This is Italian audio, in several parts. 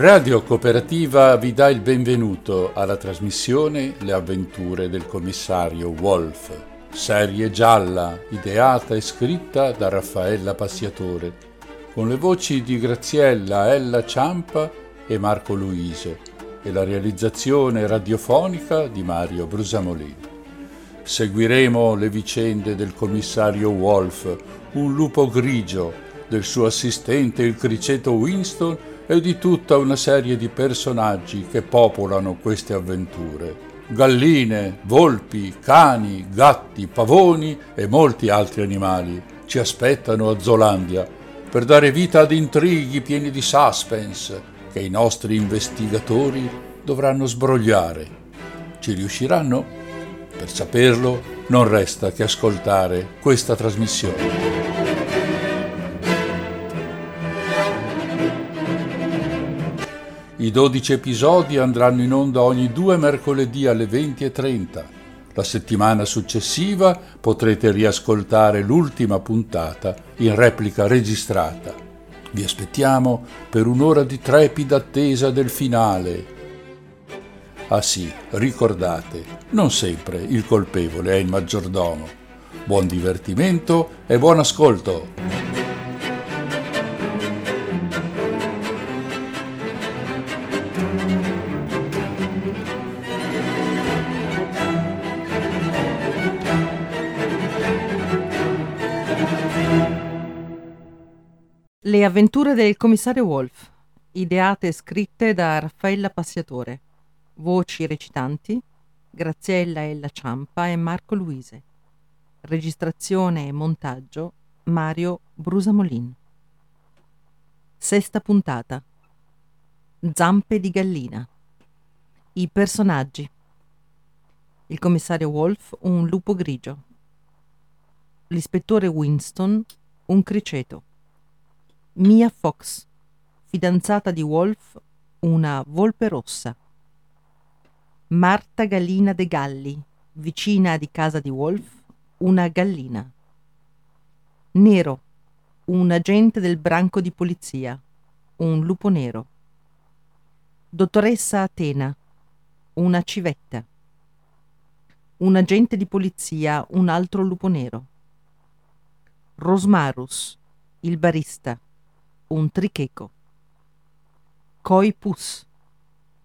Radio Cooperativa vi dà il benvenuto alla trasmissione Le avventure del commissario Wolf, serie gialla ideata e scritta da Raffaella Passiatore, con le voci di Graziella Ella Ciampa e Marco Luise e la realizzazione radiofonica di Mario Brusamolini. Seguiremo le vicende del commissario Wolf, un lupo grigio, del suo assistente il criceto Winston e di tutta una serie di personaggi che popolano queste avventure. Galline, volpi, cani, gatti, pavoni e molti altri animali ci aspettano a Zolandia per dare vita ad intrighi pieni di suspense che i nostri investigatori dovranno sbrogliare. Ci riusciranno? Per saperlo non resta che ascoltare questa trasmissione. I 12 episodi andranno in onda ogni due mercoledì alle 20.30. La settimana successiva potrete riascoltare l'ultima puntata in replica registrata. Vi aspettiamo per un'ora di trepida attesa del finale. Ah sì, ricordate, non sempre il colpevole è il maggiordomo. Buon divertimento e buon ascolto! Le avventure del commissario Wolf, ideate e scritte da Raffaella Passiatore. Voci recitanti Graziella Ella Ciampa e Marco Luise. Registrazione e montaggio Mario Brusamolin. Sesta puntata. Zampe di gallina. I personaggi. Il commissario Wolf, un lupo grigio. L'ispettore Winston, un criceto. Mia Fox, fidanzata di Wolf, una volpe rossa. Marta Gallina de Galli, vicina di casa di Wolf, una gallina. Nero, un agente del branco di polizia, un lupo nero. Dottoressa Atena, una civetta. Un agente di polizia, un altro lupo nero. Rosmarus, il barista un tricheco. Coi Pus,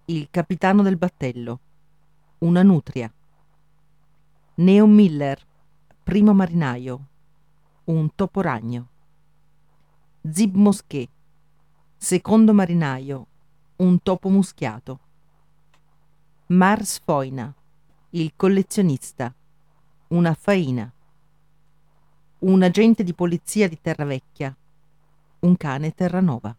il capitano del battello, una nutria. Neo Miller, primo marinaio, un topo ragno. Zib Moschè, secondo marinaio, un topo muschiato. Mars Foina, il collezionista, una faina. Un agente di polizia di Terravecchia, un cane Terranova.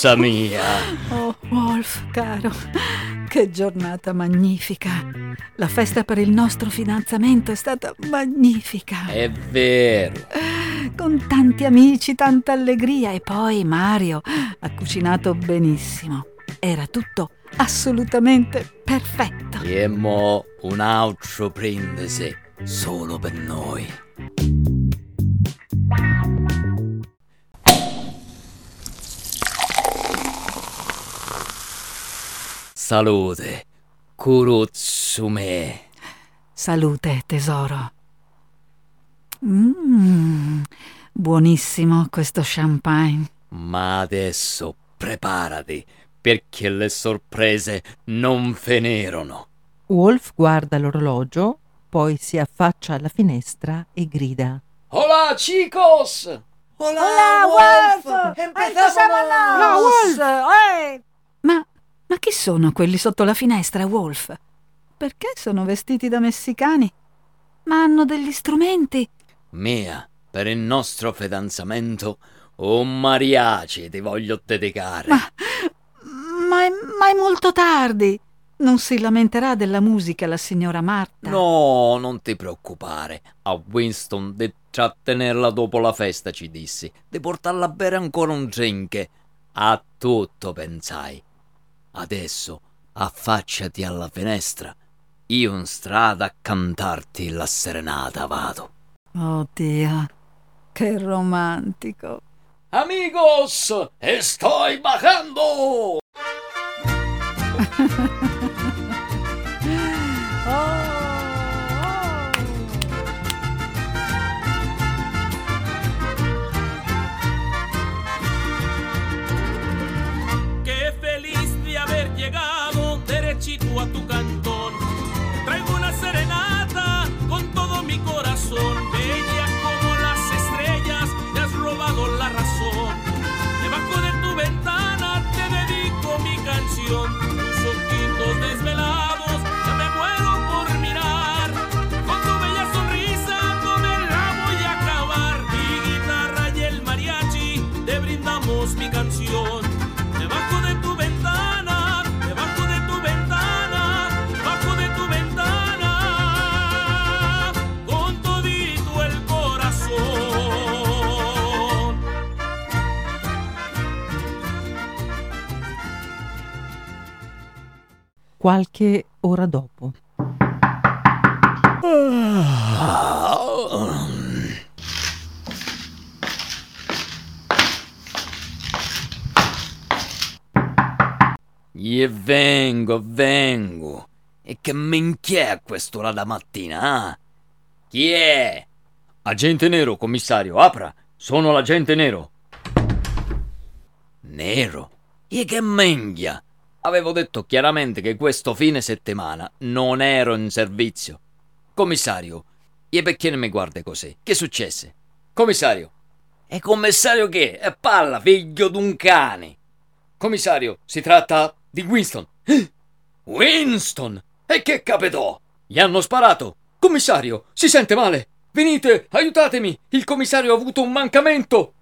Bettuzza mia. Oh, Wolf, caro, che giornata magnifica. La festa per il nostro fidanzamento è stata magnifica. È vero. Con tanti amici, tanta allegria e poi Mario ha cucinato benissimo. Era tutto assolutamente perfetto. E mo un altro brindisi solo per noi. Salute, Kurutsume. Salute, tesoro. Mmm, buonissimo questo champagne. Ma adesso preparati, perché le sorprese non finirono. Wolf guarda l'orologio, poi si affaccia alla finestra e grida. Hola, chicos! Hola, Hola, Wolf! Empezamos! No, Wolf! Eh! Ma, ma chi sono quelli sotto la finestra, Wolf? Perché sono vestiti da messicani? Ma hanno degli strumenti. Mia, per il nostro fidanzamento un mariachi ti voglio dedicare. Ma, ma, è, ma è molto tardi. Non si lamenterà della musica la signora Marta? No, non ti preoccupare. A Winston di trattenerla dopo la festa, ci dissi. Di portarla a bere ancora un drink. A tutto pensai. Adesso affacciati alla finestra. Io in strada a cantarti la serenata vado. Oddio, che romantico. Amigos, estoy bajando! canción. Qualche ora dopo. E vengo, vengo. E che minchia è quest'ora da mattina, ah? Chi è? Agente nero, commissario, apra. Sono l'agente nero. Nero? E che minchia? Avevo detto chiaramente che questo fine settimana non ero in servizio. Commissario, e perché mi guarda così? Che successe? Commissario. E commissario che? È palla, figlio d'un cane. Commissario, si tratta di Winston. Winston? E che capitò? Gli hanno sparato. Commissario, si sente male. Venite, aiutatemi. Il commissario ha avuto un mancamento.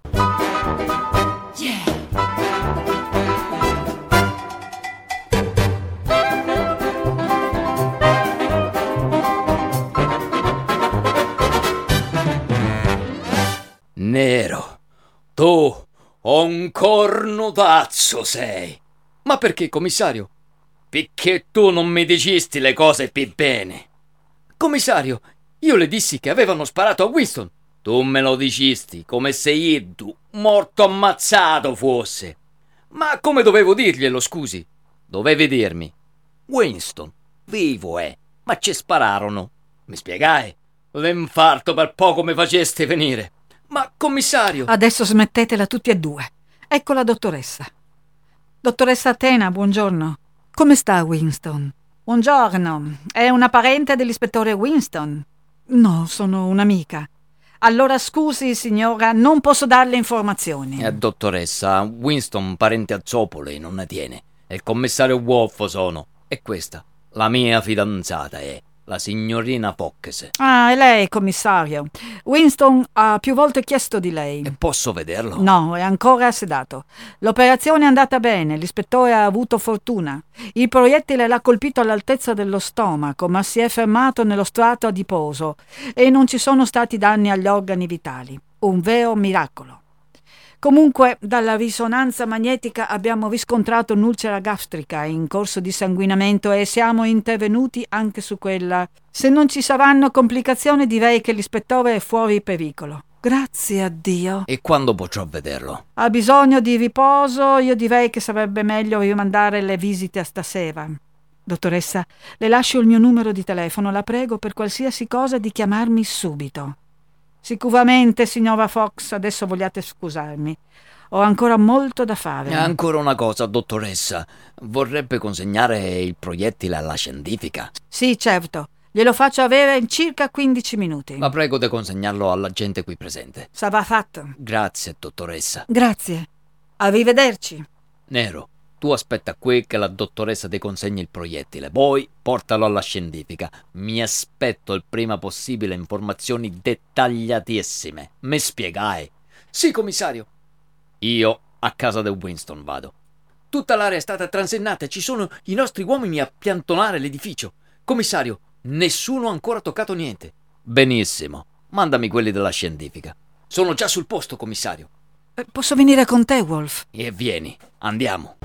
Nero, tu un cornutazzo sei. Ma perché, commissario? Perché tu non mi dicisti le cose più bene. Commissario, io le dissi che avevano sparato a Winston. Tu me lo dicisti come se Iddu, morto ammazzato fosse. Ma come dovevo dirglielo, scusi? Dovevi dirmi. Winston, vivo è, ma ci spararono. Mi spiegai? L'infarto per poco mi faceste venire. Ma, commissario... Adesso smettetela tutti e due. Ecco la dottoressa. Dottoressa Atena, buongiorno. Come sta Winston? Buongiorno. È una parente dell'ispettore Winston? No, sono un'amica. Allora scusi, signora, non posso darle informazioni. Eh, dottoressa, Winston, parente a Zopoli, non ne tiene. E il commissario Wolf sono. E questa, la mia fidanzata è la signorina Fox. Ah, è lei, commissario. Winston ha più volte chiesto di lei. E posso vederlo? No, è ancora sedato. L'operazione è andata bene, l'ispettore ha avuto fortuna. Il proiettile l'ha colpito all'altezza dello stomaco, ma si è fermato nello strato adiposo e non ci sono stati danni agli organi vitali. Un vero miracolo. Comunque, dalla risonanza magnetica abbiamo riscontrato un'ulcera gastrica in corso di sanguinamento e siamo intervenuti anche su quella. Se non ci saranno complicazioni, direi che l'ispettore è fuori pericolo. Grazie a Dio. E quando potrò vederlo? Ha bisogno di riposo, io direi che sarebbe meglio rimandare le visite a stasera. Dottoressa, le lascio il mio numero di telefono, la prego per qualsiasi cosa di chiamarmi subito. Sicuramente, signora Fox, adesso vogliate scusarmi. Ho ancora molto da fare. Ancora una cosa, dottoressa. Vorrebbe consegnare il proiettile alla scientifica? Sì, certo. Glielo faccio avere in circa 15 minuti. La prego di consegnarlo alla gente qui presente. Sarà fatto. Grazie, dottoressa. Grazie. Arrivederci. Nero, Tu aspetta qui che la dottoressa ti consegni il proiettile, poi portalo alla scientifica. Mi aspetto il prima possibile informazioni dettagliatissime. Mi spiegai? Sì, commissario. Io a casa del Winston vado. Tutta l'area è stata transennata e ci sono i nostri uomini a piantonare l'edificio. Commissario, nessuno ha ancora toccato niente. Benissimo. Mandami quelli della scientifica. Sono già sul posto, commissario. Eh, Posso venire con te, Wolf? E vieni, andiamo.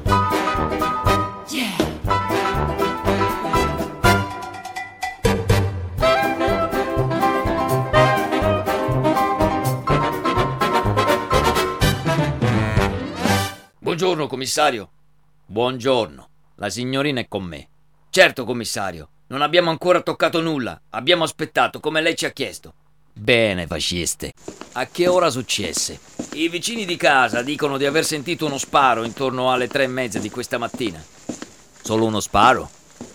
Buongiorno, commissario. Buongiorno. La signorina è con me. Certo, commissario. Non abbiamo ancora toccato nulla. Abbiamo aspettato, come lei ci ha chiesto. Bene, faciste. A che ora successe? I vicini di casa dicono di aver sentito uno sparo intorno alle tre e mezza di questa mattina. Solo uno sparo?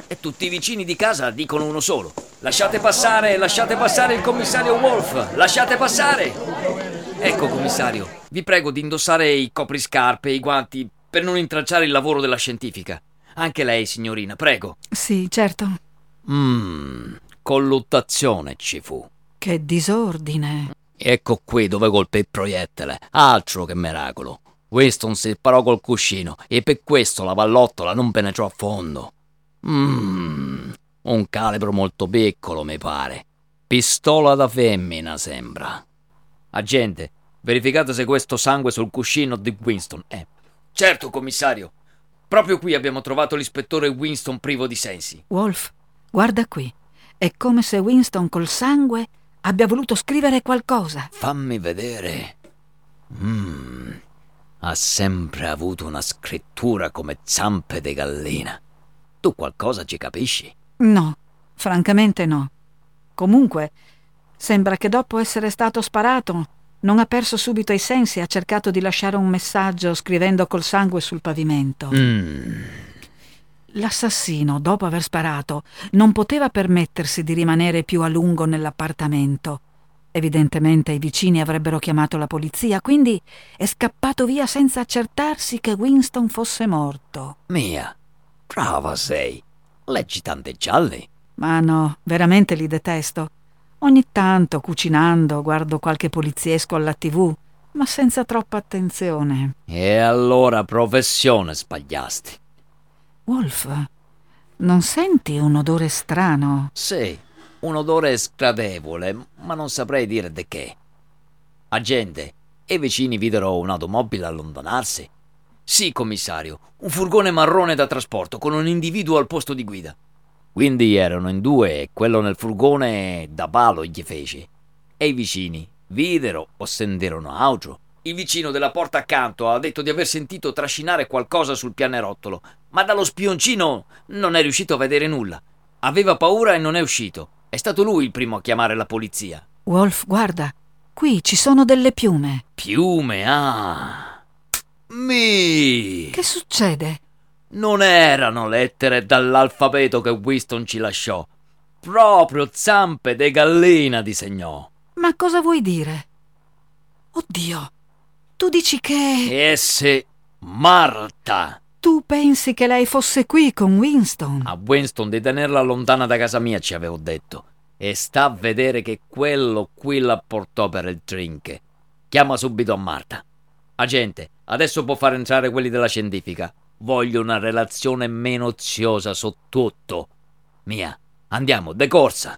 E tutti i vicini di casa dicono uno solo. Lasciate passare, lasciate passare il commissario Wolf! Lasciate passare! Ecco, commissario, vi prego di indossare i copriscarpe e i guanti per non intralciare il lavoro della scientifica. Anche lei, signorina, prego. Sì, certo. Mmm, colluttazione ci fu. Che disordine. Ecco qui dove colpì il proiettile. Altro che miracolo. Winston si sparò col cuscino e per questo la pallottola non penetrò a fondo. Mmm, un calibro molto piccolo, mi pare. Pistola da femmina, sembra. Agente, verificate se questo sangue sul cuscino di Winston è. Certo, commissario. Proprio qui abbiamo trovato l'ispettore Winston privo di sensi. Wolf, guarda qui. È come se Winston col sangue abbia voluto scrivere qualcosa. Fammi vedere. Mmm. Ha sempre avuto una scrittura come zampe di gallina. Tu qualcosa ci capisci? No, francamente no. Comunque, sembra che dopo essere stato sparato non ha perso subito i sensi e ha cercato di lasciare un messaggio scrivendo col sangue sul pavimento. Mmm. L'assassino, dopo aver sparato, non poteva permettersi di rimanere più a lungo nell'appartamento. Evidentemente i vicini avrebbero chiamato la polizia, quindi è scappato via senza accertarsi che Winston fosse morto. Mia, brava sei. Leggi tante gialli. Ma no, veramente li detesto. Ogni tanto, cucinando, guardo qualche poliziesco alla tv, ma senza troppa attenzione. E allora professione sbagliasti. Wolf, non senti un odore strano? Sì, un odore sgradevole, ma non saprei dire di che. Agente, e i vicini videro un'automobile allontanarsi? Sì, commissario, un furgone marrone da trasporto con un individuo al posto di guida. Quindi erano in due e quello nel furgone da palo gli fece. E i vicini videro o sentirono altro. Il vicino della porta accanto ha detto di aver sentito trascinare qualcosa sul pianerottolo, ma dallo spioncino non è riuscito a vedere nulla. Aveva paura e non è uscito. È stato lui il primo a chiamare la polizia. Wolf, guarda, qui ci sono delle piume. Piume, ah. Mi. Che succede? Non erano lettere dall'alfabeto che Winston ci lasciò. Proprio zampe de gallina disegnò. Ma cosa vuoi dire? Oddio, tu dici che... Esse Marta. Tu pensi che lei fosse qui con Winston? A Winston di tenerla lontana da casa mia ci avevo detto. E sta a vedere che quello qui la portò per il drink. Chiama subito a Marta. Agente, adesso può far entrare quelli della scientifica. Voglio una relazione minuziosa su tutto. Mia, andiamo, decorsa.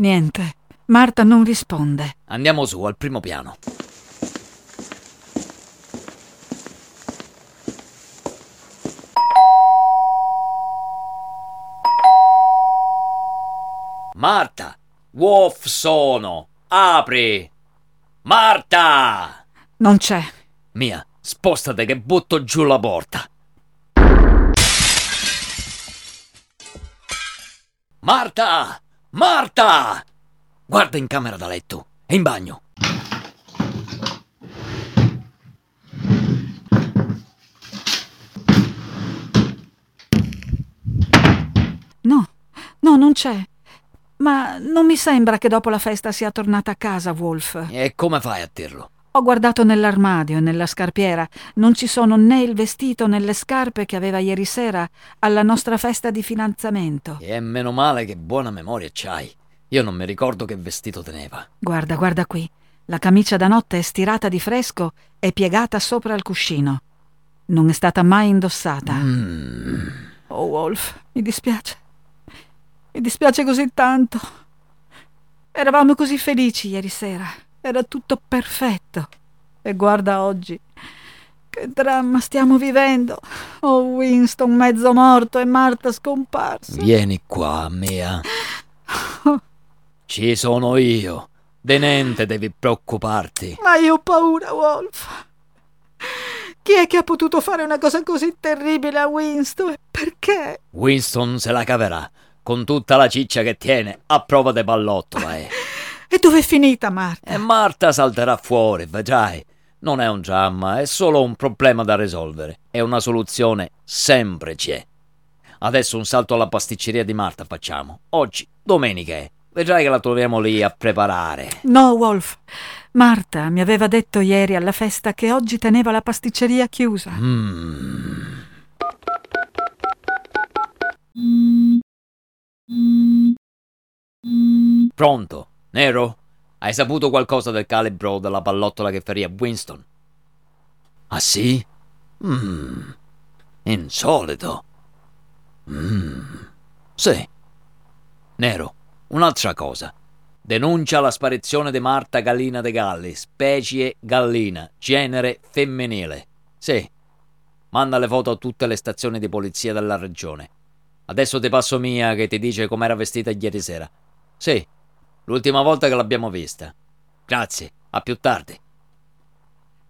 Niente, Marta non risponde. Andiamo su, al primo piano. Marta! Wolf sono! Apri! Marta! Non c'è. Mia, spostate che butto giù la porta. Marta! Marta! Guarda in camera da letto, è in bagno. No, no, non c'è. Ma non mi sembra che dopo la festa sia tornata a casa, Wolf. E come fai a dirlo? Ho guardato nell'armadio e nella scarpiera. Non ci sono né il vestito né le scarpe che aveva ieri sera alla nostra festa di fidanzamento. E meno male che buona memoria c'hai. Io non mi ricordo che vestito teneva. Guarda, guarda qui. La camicia da notte è stirata di fresco e piegata sopra il cuscino. Non è stata mai indossata. Mm. Oh, Wolf, mi dispiace. Mi dispiace così tanto. Eravamo così felici ieri sera. Era tutto perfetto. E guarda oggi. Che dramma stiamo vivendo. Oh, Winston mezzo morto e Marta scomparsa. Vieni qua, Mia. Ci sono io. De niente devi preoccuparti. Ma io ho paura, Wolf. Chi è che ha potuto fare una cosa così terribile a Winston? Perché? Winston se la caverà con tutta la ciccia che tiene a prova de pallottola, eh. E dove è finita Marta? E Marta salterà fuori, vedrai. Non è un dramma, è solo un problema da risolvere. E una soluzione sempre c'è. Adesso un salto alla pasticceria di Marta facciamo. Oggi, domenica è. Vedrai che la troviamo lì a preparare. No, Wolf. Marta mi aveva detto ieri alla festa che oggi teneva la pasticceria chiusa. Mm. Pronto? Nero? Hai saputo qualcosa del calibro della pallottola che ferì a Winston? Ah sì? Mmm. Insolito. Mmm. Sì. Nero, un'altra cosa. Denuncia la sparizione di Marta Gallina de Galli, specie gallina, genere femminile. Sì. Manda le foto a tutte le stazioni di polizia della regione. Adesso ti passo Mia che ti dice com'era vestita ieri sera. Sì, l'ultima volta che l'abbiamo vista. Grazie, a più tardi.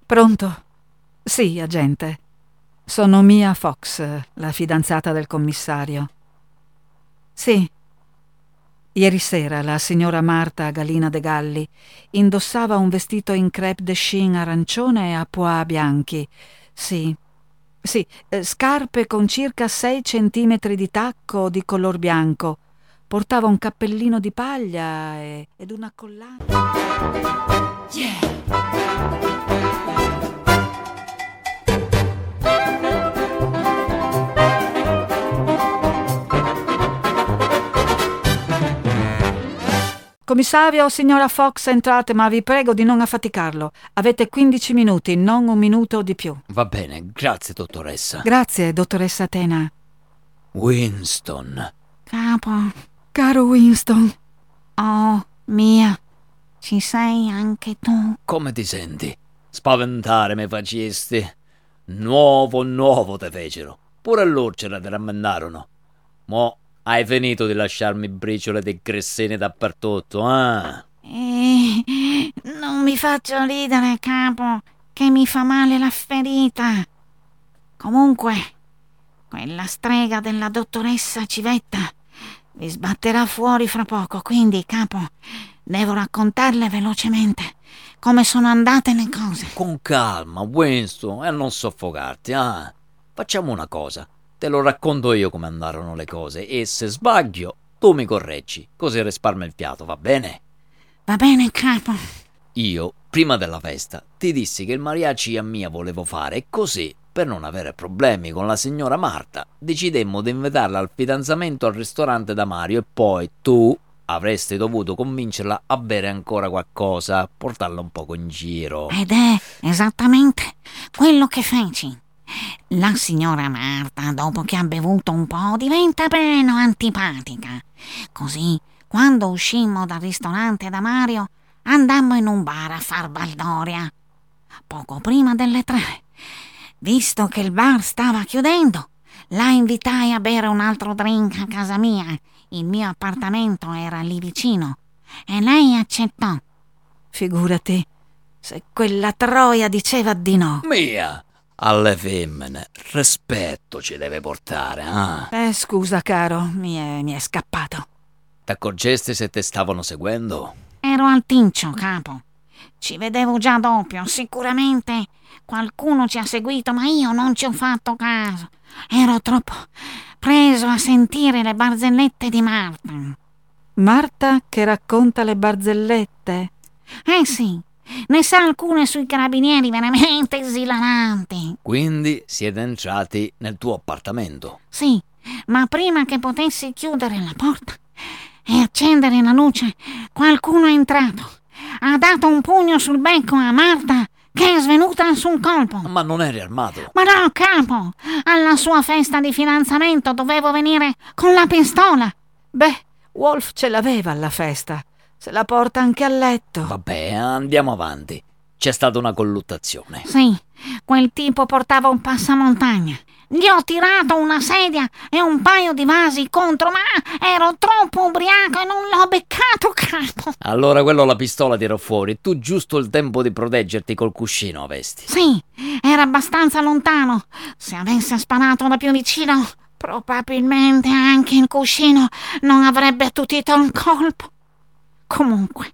Pronto? Sì, agente. Sono Mia Fox, la fidanzata del commissario. Sì. Ieri sera la signora Marta Galina de Galli indossava un vestito in crepe de chine arancione e a pois bianchi. Sì. Sì, eh, scarpe con circa 6 centimetri di tacco di color bianco. Portava un cappellino di paglia e, ed una collana. Commissario, signora Fox, entrate, ma vi prego di non affaticarlo. Avete 15 minuti, non un minuto di più. Va bene, grazie dottoressa. Grazie, dottoressa Tena. Winston. Capo, Caro Winston, oh, mia, ci sei anche tu? Come ti senti? Spaventare mi facesti. Nuovo, nuovo te fecero. Pure loro ce la te rammendarono. Mo' hai finito di lasciarmi briciole di grissini dappertutto, eh? Eh, non mi faccio ridere, capo, che mi fa male la ferita. Comunque, quella strega della dottoressa Civetta vi sbatterà fuori fra poco, quindi, capo, devo raccontarle velocemente come sono andate le cose. Con calma, Winston, e non soffocarti, ah. Facciamo una cosa. Te lo racconto io come andarono le cose e se sbaglio tu mi correggi, così risparmio il fiato, va bene? Va bene, capo. Io, prima della festa, ti dissi che il mariachi a mia volevo fare e così, per non avere problemi con la signora Marta, decidemmo di invitarla al fidanzamento al ristorante da Mario e poi tu avresti dovuto convincerla a bere ancora qualcosa, portarla un poco in giro. Ed è esattamente quello che feci. La signora Marta, dopo che ha bevuto un po', diventa bene antipatica. Così, quando uscimmo dal ristorante da Mario, andammo in un bar a far baldoria. Poco prima delle tre, visto che il bar stava chiudendo, la invitai a bere un altro drink a casa mia. Il mio appartamento era lì vicino. E lei accettò. figurati se quella troia diceva di no. Mia! Alle femmine, rispetto ci deve portare, ah. Eh, scusa, caro, mi è, mi è scappato. T'accorgesti se te stavano seguendo? Ero al tincio, capo. Ci vedevo già doppio. Sicuramente qualcuno ci ha seguito, ma io non ci ho fatto caso. Ero troppo preso a sentire le barzellette di Marta. Marta che racconta le barzellette? Eh sì, ne sa alcune sui carabinieri veramente esilaranti. Quindi siete entrati nel tuo appartamento. Sì, ma prima che potessi chiudere la porta e accendere la luce, qualcuno è entrato. Ha dato un pugno sul becco a Marta che è svenuta sul colpo. Ma non eri armato. Ma no, capo! Alla sua festa di fidanzamento dovevo venire con la pistola. Beh, Wolf ce l'aveva alla festa. Se la porta anche a letto. Vabbè, andiamo avanti. C'è stata una colluttazione. Sì, quel tipo portava un passamontagna. Gli ho tirato una sedia e un paio di vasi contro, ma ero troppo ubriaco e non l'ho beccato, capo. Allora quello la pistola tirò fuori. Tu giusto il tempo di proteggerti col cuscino avesti. Sì, era abbastanza lontano. Se avesse sparato da più vicino, probabilmente anche il cuscino non avrebbe attutito il colpo. Comunque,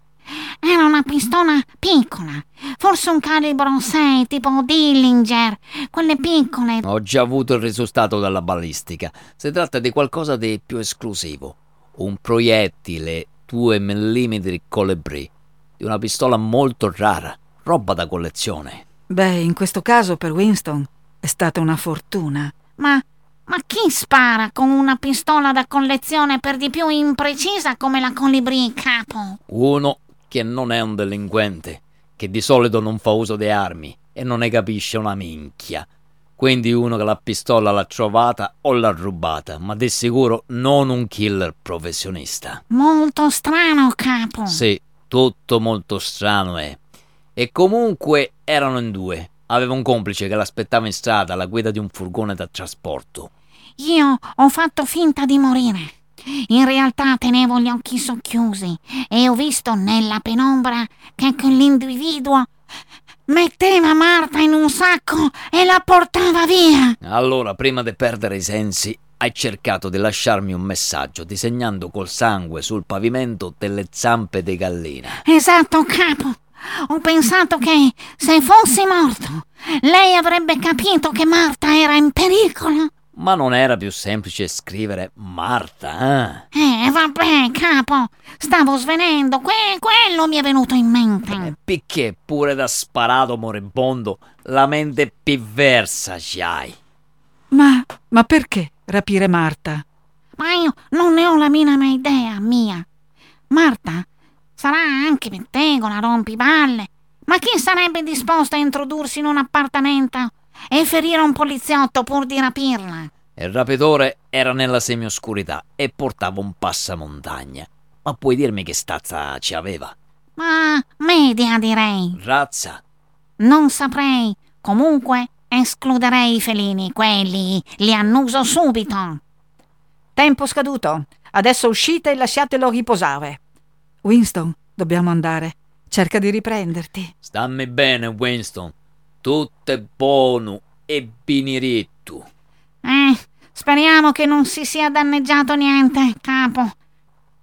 era una pistola piccola, forse un calibro 6, tipo Dillinger, quelle piccole. Ho già avuto il risultato dalla balistica. Si tratta di qualcosa di più esclusivo. Un proiettile 2 mm Colibri, di una pistola molto rara, roba da collezione. Beh, in questo caso per Winston è stata una fortuna. Ma, ma chi spara con una pistola da collezione per di più imprecisa come la Colibri, capo? Uno che non è un delinquente, che di solito non fa uso di armi e non ne capisce una minchia. Quindi uno che la pistola l'ha trovata o l'ha rubata, ma di sicuro non un killer professionista. Molto strano, capo. Sì, tutto molto strano è. E comunque erano in due. Aveva un complice che l'aspettava in strada alla guida di un furgone da trasporto. Io ho fatto finta di morire. In realtà tenevo gli occhi socchiusi e ho visto nella penombra che quell'individuo metteva Marta in un sacco e la portava via. Allora, prima di perdere i sensi, hai cercato di lasciarmi un messaggio disegnando col sangue sul pavimento delle zampe di gallina. Esatto, capo. Ho pensato che se fossi morto, lei avrebbe capito che Marta era in pericolo. Ma non era più semplice scrivere Marta, eh? Eh, vabbè, capo. Stavo svenendo. Que- quello mi è venuto in mente. Perché pure da sparato moribondo la mente più versa c'hai. Ma, ma perché rapire Marta? Ma io non ne ho la minima idea, mia. Marta sarà anche pettegola, rompiballe. Ma chi sarebbe disposto a introdursi in un appartamento e ferire un poliziotto pur di rapirla? Il rapitore era nella semioscurità e portava un passamontagna. Ma puoi dirmi che stazza ci aveva? Ma media, direi. Razza? Non saprei. Comunque, escluderei i felini. Quelli li annuso subito. Tempo scaduto. Adesso uscite e lasciatelo riposare. Winston, dobbiamo andare. Cerca di riprenderti. Stammi bene, Winston. Tutto è buono e biniritto. Eh, speriamo che non si sia danneggiato niente, capo.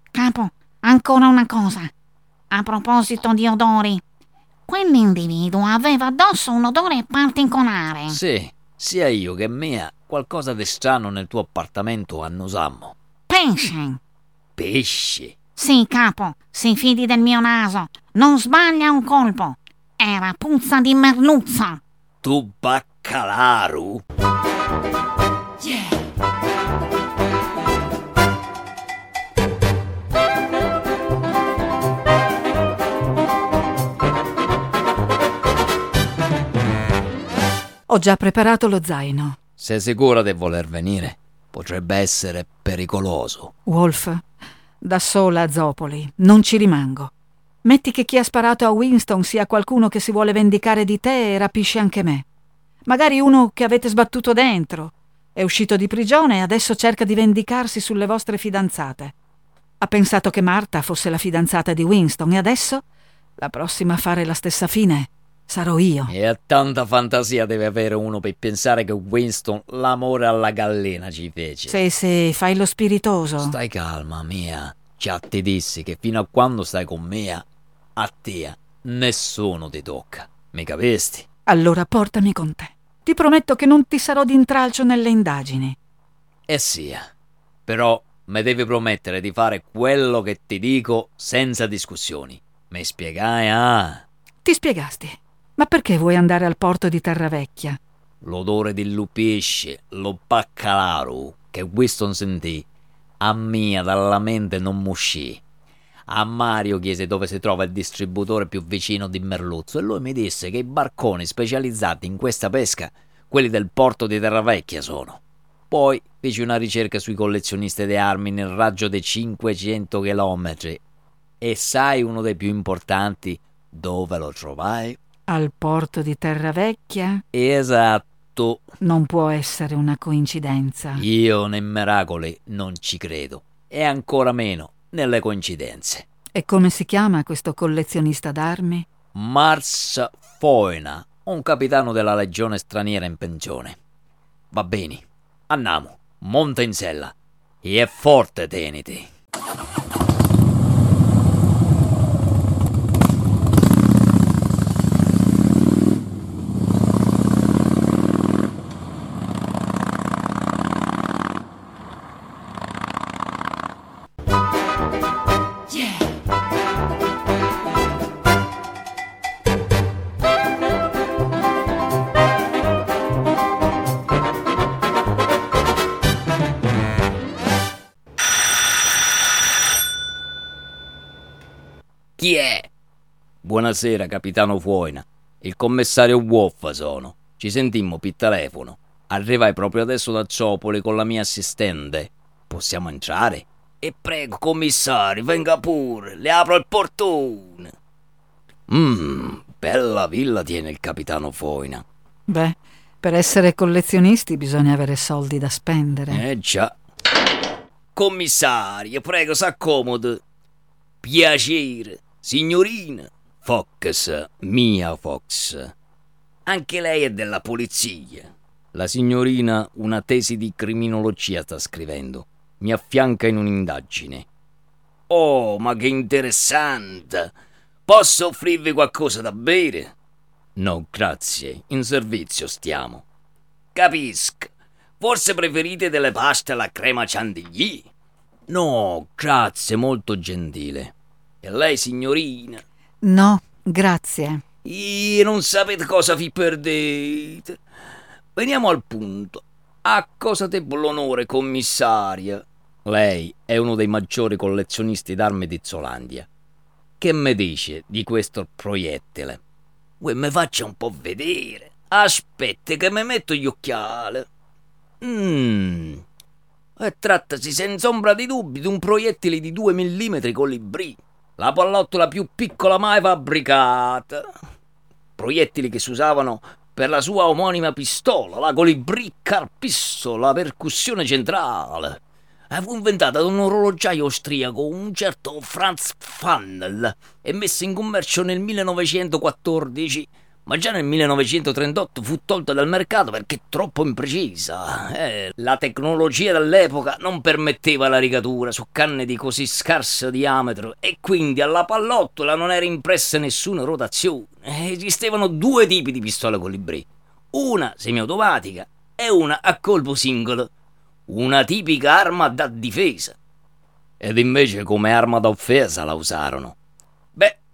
Capo, ancora una cosa. A proposito di odori, quell'individuo aveva addosso un odore particolare. Sì, sia io che Mia qualcosa di strano nel tuo appartamento annusammo. Pesce. Pesce? Sì, capo, si fidi del mio naso. Non sbaglia un colpo. Era puzza di merluzzo. Tu baccalaru? Ho già preparato lo zaino. Sei sicura di voler venire? Potrebbe essere pericoloso. Wolf, da sola a Zopoli, non ci rimango. Metti che chi ha sparato a Winston sia qualcuno che si vuole vendicare di te e rapisce anche me. Magari uno che avete sbattuto dentro. È uscito di prigione e adesso cerca di vendicarsi sulle vostre fidanzate. Ha pensato che Marta fosse la fidanzata di Winston e adesso la prossima a fare la stessa fine sarò io. E a tanta fantasia deve avere uno per pensare che Winston l'amore alla gallina ci fece. Sì, sì, fai lo spiritoso. Stai calma, Mia. Già ti dissi che fino a quando stai con Mia, a te nessuno ti tocca. Mi capisti? Allora portami con te. Ti prometto che non ti sarò d'intralcio nelle indagini. E sia. Però mi devi promettere di fare quello che ti dico senza discussioni. Mi spiegai, ah? Ti spiegasti. Ma perché vuoi andare al porto di Terravecchia? L'odore del pesce, lo baccalaro, che Winston sentì, a mia dalla mente non muscì. A Mario chiese dove si trova il distributore più vicino di Merluzzo e lui mi disse che i barconi specializzati in questa pesca, quelli del porto di Terravecchia, sono. Poi feci una ricerca sui collezionisti di armi nel raggio dei 500 chilometri e sai uno dei più importanti dove lo trovai? Al porto di Terravecchia? Esatto. Non può essere una coincidenza. Io nei miracoli non ci credo e ancora meno nelle coincidenze. E come si chiama questo collezionista d'armi? Mars Foina, un capitano della legione straniera in pensione. Va bene, andiamo, monta in sella. E è forte, teniti. Chi è? Buonasera, capitano Fuoina. Il commissario Wolf sono. Ci sentimmo per telefono. Arrivai proprio adesso da Ciopoli con la mia assistente. Possiamo entrare? E prego, commissario, venga pure. Le apro il portone. Mmm, bella villa tiene il capitano Foina. Beh, per essere collezionisti bisogna avere soldi da spendere. Eh già. Commissario, prego, s'accomodi. Piacere, signorina. Fox, mia Fox. Anche lei è della polizia. La signorina una tesi di criminologia sta scrivendo. Mi affianca in un'indagine. Oh, ma che interessante! Posso offrirvi qualcosa da bere? No, grazie. In servizio stiamo. Capisco. Forse preferite delle paste alla crema chantilly? No, grazie, molto gentile. E lei, signorina? No, grazie. E non sapete cosa vi perdete. Veniamo al punto. A cosa debbo l'onore, commissaria? Lei è uno dei maggiori collezionisti d'armi di Zolandia. Che me dice di questo proiettile? Vuoi me faccia un po' vedere? Aspetti che mi metto gli occhiali. Mmm. E trattasi senza ombra di dubbi di un proiettile di 2 mm colibrì. La pallottola più piccola mai fabbricata. Proiettili che si usavano per la sua omonima pistola, la colibrì carpisso, la percussione centrale. E fu inventata da un orologiaio austriaco, un certo Franz Fannel, e messa in commercio nel 1914 ma già nel 1938 fu tolta dal mercato perché troppo imprecisa. Eh, la tecnologia dell'epoca non permetteva la rigatura su canne di così scarso diametro e quindi alla pallottola non era impressa nessuna rotazione. Esistevano due tipi di pistola colibrì, una semiautomatica e una a colpo singolo, una tipica arma da difesa. Ed invece come arma da offesa la usarono.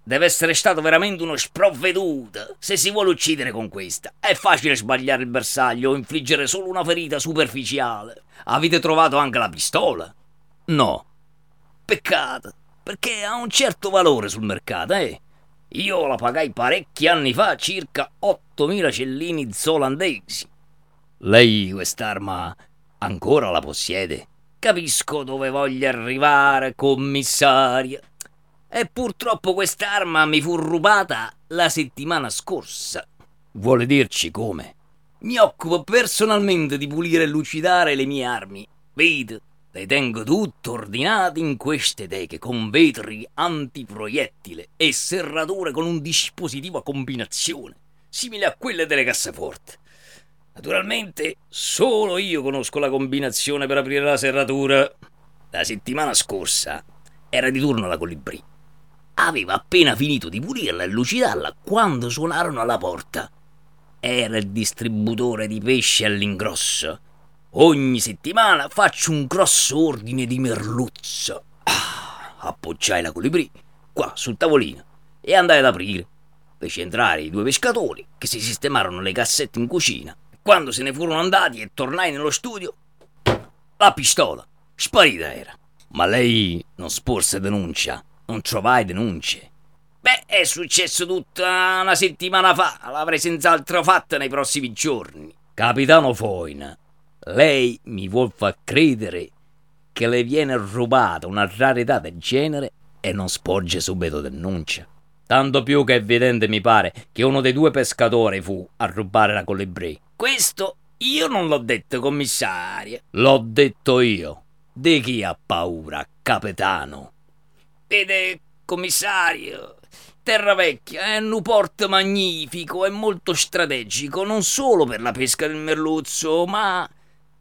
Deve essere stato veramente uno sprovveduto se si vuole uccidere con questa. È facile sbagliare il bersaglio o infliggere solo una ferita superficiale. Avete trovato anche la pistola? No. Peccato, perché ha un certo valore sul mercato, eh? Io la pagai parecchi anni fa, circa 8.000 cellini zolandesi. Lei quest'arma ancora la possiede? Capisco dove voglia arrivare, commissaria. E purtroppo quest'arma mi fu rubata la settimana scorsa. Vuole dirci come? Mi occupo personalmente di pulire e lucidare le mie armi. Vede, le tengo tutte ordinate in queste teche con vetri antiproiettile e serrature con un dispositivo a combinazione, simile a quelle delle casseforti. Naturalmente, solo io conosco la combinazione per aprire la serratura. La settimana scorsa era di turno la colibrì aveva appena finito di pulirla e lucidarla quando suonarono alla porta. Era il distributore di pesce all'ingrosso. Ogni settimana faccio un grosso ordine di merluzzo. Ah, appoggiai la colibrì qua sul tavolino e andai ad aprire. Feci entrare i due pescatori che si sistemarono le cassette in cucina. Quando se ne furono andati e tornai nello studio, la pistola sparita era. Ma lei non sporse denuncia, non trovai denunce. Beh, è successo tutta una settimana fa, l'avrei senz'altro fatta nei prossimi giorni. Capitano Foina, lei mi vuol far credere che le viene rubata una rarità del genere e non sporge subito denuncia. Tanto più che evidente mi pare che uno dei due pescatori fu a rubare la colibrì. Questo io non l'ho detto, commissario. L'ho detto io. Di chi ha paura, capitano? Vede, commissario, Terravecchia è un porto magnifico e molto strategico, non solo per la pesca del merluzzo, ma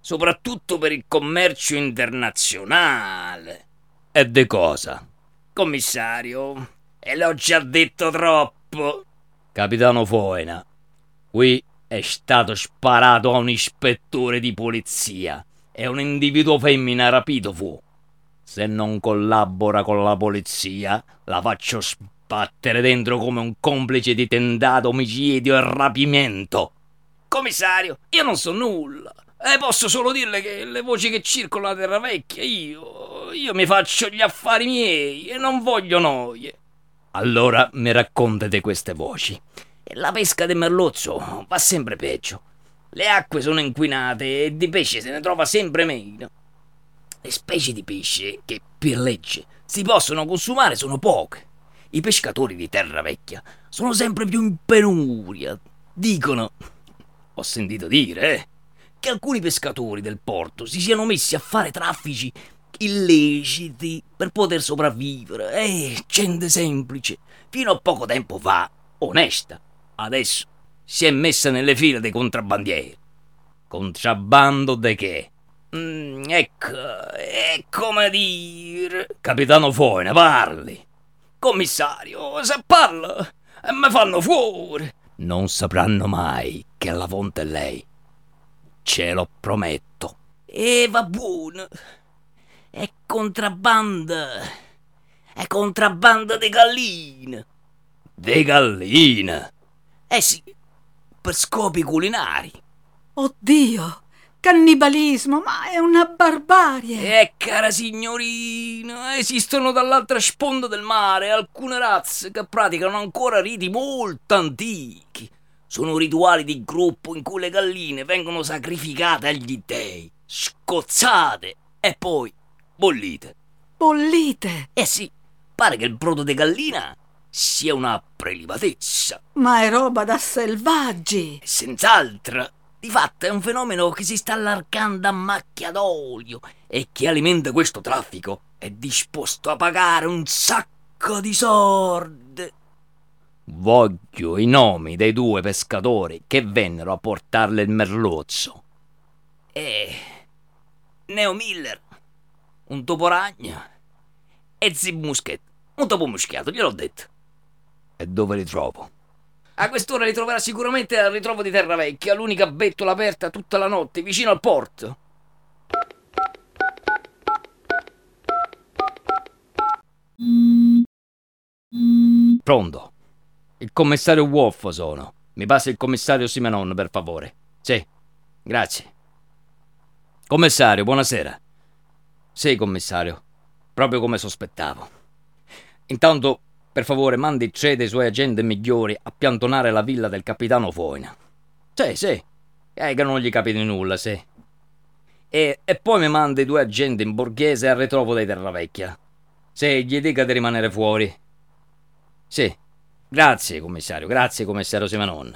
soprattutto per il commercio internazionale. E di cosa? Commissario, e l'ho già detto troppo. Capitano Foena, qui è stato sparato a un ispettore di polizia e un individuo femmina rapito fu. Se non collabora con la polizia, la faccio sbattere dentro come un complice di tentato omicidio e rapimento. Commissario, io non so nulla. E posso solo dirle che le voci che circolano a terra vecchia, io. io mi faccio gli affari miei e non voglio noie. Allora mi raccontate queste voci. La pesca del merluzzo va sempre peggio. Le acque sono inquinate e di pesce se ne trova sempre meno. Le specie di pesce che per legge si possono consumare sono poche. I pescatori di terra vecchia sono sempre più in penuria. Dicono, ho sentito dire, eh, che alcuni pescatori del porto si siano messi a fare traffici illeciti per poter sopravvivere. Eh, gente semplice, fino a poco tempo fa, onesta. Adesso si è messa nelle file dei contrabbandieri. Contrabbando de che? Mm, ecco, è come dire... Capitano Foina, parli. Commissario, se parla, e me fanno fuori. Non sapranno mai che la fonte è lei. Ce lo prometto. E va buono. È contrabbanda. È contrabbanda di gallina. De gallina? Eh sì, per scopi culinari. Oddio, cannibalismo, ma è una barbarie. Eh, cara signorina, esistono dall'altra sponda del mare alcune razze che praticano ancora riti molto antichi. Sono rituali di gruppo in cui le galline vengono sacrificate agli dei, scozzate e poi bollite. Bollite. Eh sì, pare che il brodo di gallina sia una prelibatezza. Ma è roba da selvaggi. Senz'altro. Di fatto è un fenomeno che si sta allargando a macchia d'olio e chi alimenta questo traffico è disposto a pagare un sacco di soldi. Voglio i nomi dei due pescatori che vennero a portarle il merluzzo. E Neo Miller, un toporagno, e Zib Muschet, un topo muschiato, gliel'ho detto. E dove li trovo? A quest'ora li troverà sicuramente al ritrovo di Terra Vecchia, l'unica bettola aperta tutta la notte, vicino al porto. Pronto? Il commissario Wolf sono. Mi passa il commissario Simenon, per favore. Sì, grazie. Commissario, buonasera. Sì, commissario, proprio come sospettavo. Intanto, per favore, mandi tre dei suoi agenti migliori a piantonare la villa del capitano Foina. Sì, sì, eh, che non gli capiti nulla, sì. E, e poi mi mandi due agenti in borghese al ritrovo dei Terravecchia. Sì, gli dica di rimanere fuori. Sì, grazie, commissario, grazie, commissario Simenon.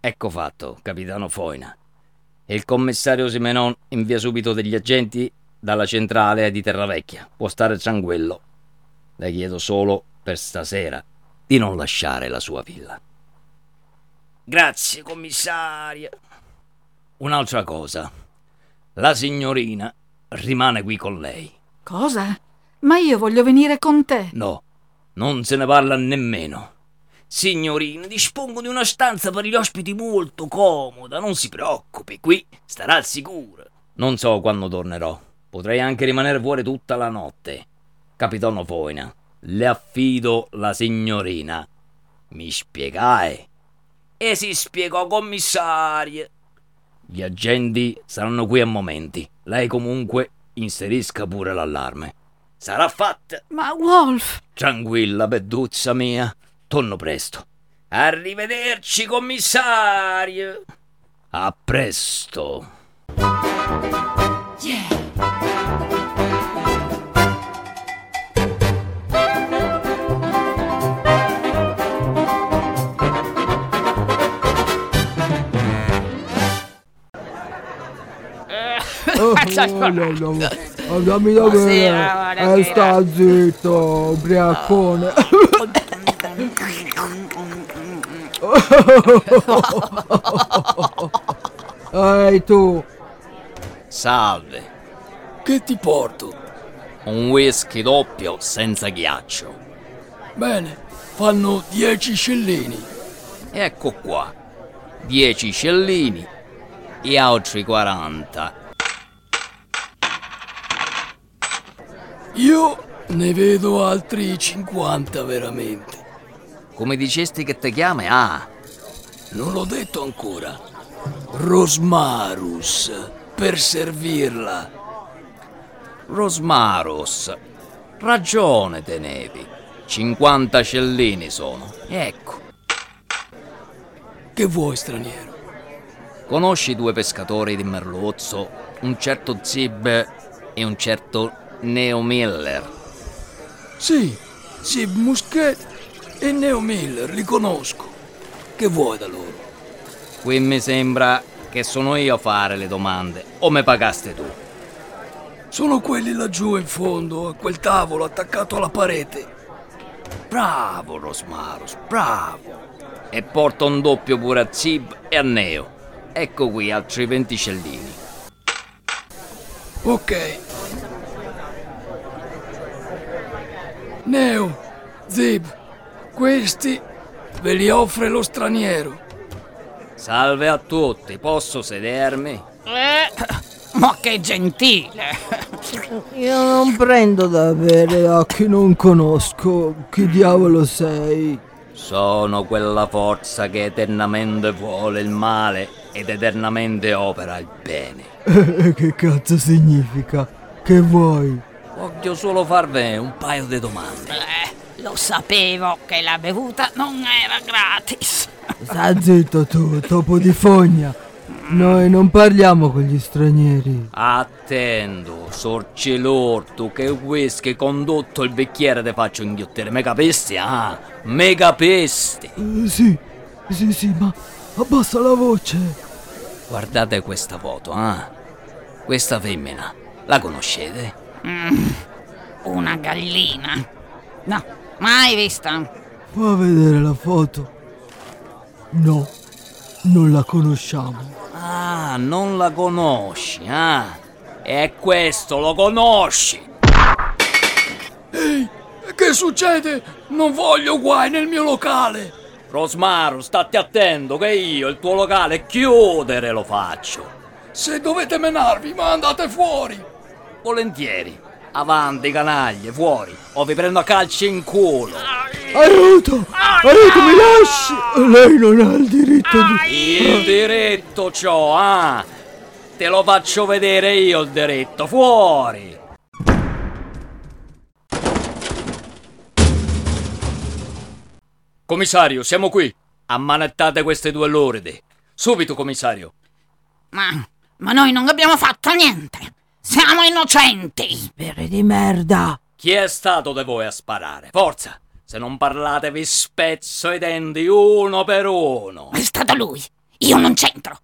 Ecco fatto, capitano Foina. Il commissario Simenon invia subito degli agenti dalla centrale di Terravecchia. Può stare tranquillo. Le chiedo solo per stasera di non lasciare la sua villa. Grazie, commissaria. Un'altra cosa. La signorina rimane qui con lei. Cosa? Ma io voglio venire con te. No, non se ne parla nemmeno. Signorina, dispongo di una stanza per gli ospiti molto comoda, non si preoccupi, qui starà al sicuro. Non so quando tornerò. Potrei anche rimanere fuori tutta la notte. Capitano Foina, le affido la signorina. Mi spiegai? E si spiegò, commissario. Gli agenti saranno qui a momenti. Lei comunque inserisca pure l'allarme. Sarà fatta. Ma Wolf! Tranquilla, peduzza mia. Torno presto. Arrivederci, commissario. A presto. Oh, no, no, no. Dammi da bere. Eh, sta zitto, ubriacone. Ehi tu, Salve. Che ti porto? Un whisky doppio senza ghiaccio. Bene, fanno 10 scellini. Ecco qua. 10 scellini e altri 40. Io ne vedo altri 50 veramente. Come dicesti che ti chiami? Ah, Non l'ho detto ancora. Rosmarus, per servirla. Rosmaros. Ragione tenevi. 50 scellini sono. Ecco. Che vuoi, straniero? Conosci due pescatori di merluzzo, un certo Zib e un certo Neo Miller? Sì, Sib Musquet e Neo Miller, li conosco. Che vuoi da loro? Qui mi sembra che sono io a fare le domande, o me pagaste tu? Sono quelli laggiù in fondo, a quel tavolo attaccato alla parete. Bravo Rosmaros, bravo! E porto un doppio pure a Zib e a Neo. Ecco qui altri 20 scellini. Ok. Neo, Zib, questi ve li offre lo straniero. Salve a tutti, posso sedermi? Ma che gentile! io non prendo da bere a chi non conosco. Chi diavolo sei? Sono quella forza che eternamente vuole il male ed eternamente opera il bene. Eh, che cazzo significa? Che vuoi? Voglio solo farvi un paio di domande. Eh, lo sapevo che la bevuta non era gratis. Sta zitto tu, topo di fogna. Noi non parliamo con gli stranieri. Attendo, sorci l'orto, che whisky condotto il bicchiere te faccio inghiottere. Me capisti, ah? Me capisti? Eh, sì, sì, sì, ma abbassa la voce. Guardate questa foto, ah? Questa femmina, la conoscete? Una gallina. No, mai vista. Fa vedere la foto. No, non la conosciamo. Ah, non la conosci, ah? E questo lo conosci? Ehi, che succede? Non voglio guai nel mio locale. Rosmaro, state attento che io il tuo locale chiudere lo faccio. Se dovete menarvi, ma andate fuori. Volentieri. Avanti, canaglie, fuori. O vi prendo a calci in culo. Aiuto! Aiuto, mi lasci! Lei non ha il diritto di... Il diritto c'ho, ah! Te lo faccio vedere io il diritto, fuori! Commissario, siamo qui. Ammanettate queste due loride. Subito, commissario. Ma, ma noi non abbiamo fatto niente. Siamo innocenti. Spere di merda! Chi è stato di voi a sparare? Forza! Se non parlate vi spezzo i denti uno per uno. È stato lui. Io non c'entro.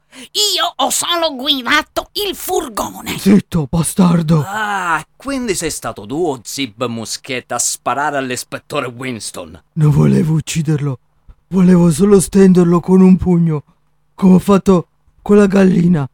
Io ho solo guidato il furgone. Zitto, bastardo! Ah, quindi sei stato tu o Zib Muschetta a sparare all'ispettore Winston? Non volevo ucciderlo. Volevo solo stenderlo con un pugno, come ho fatto con la gallina.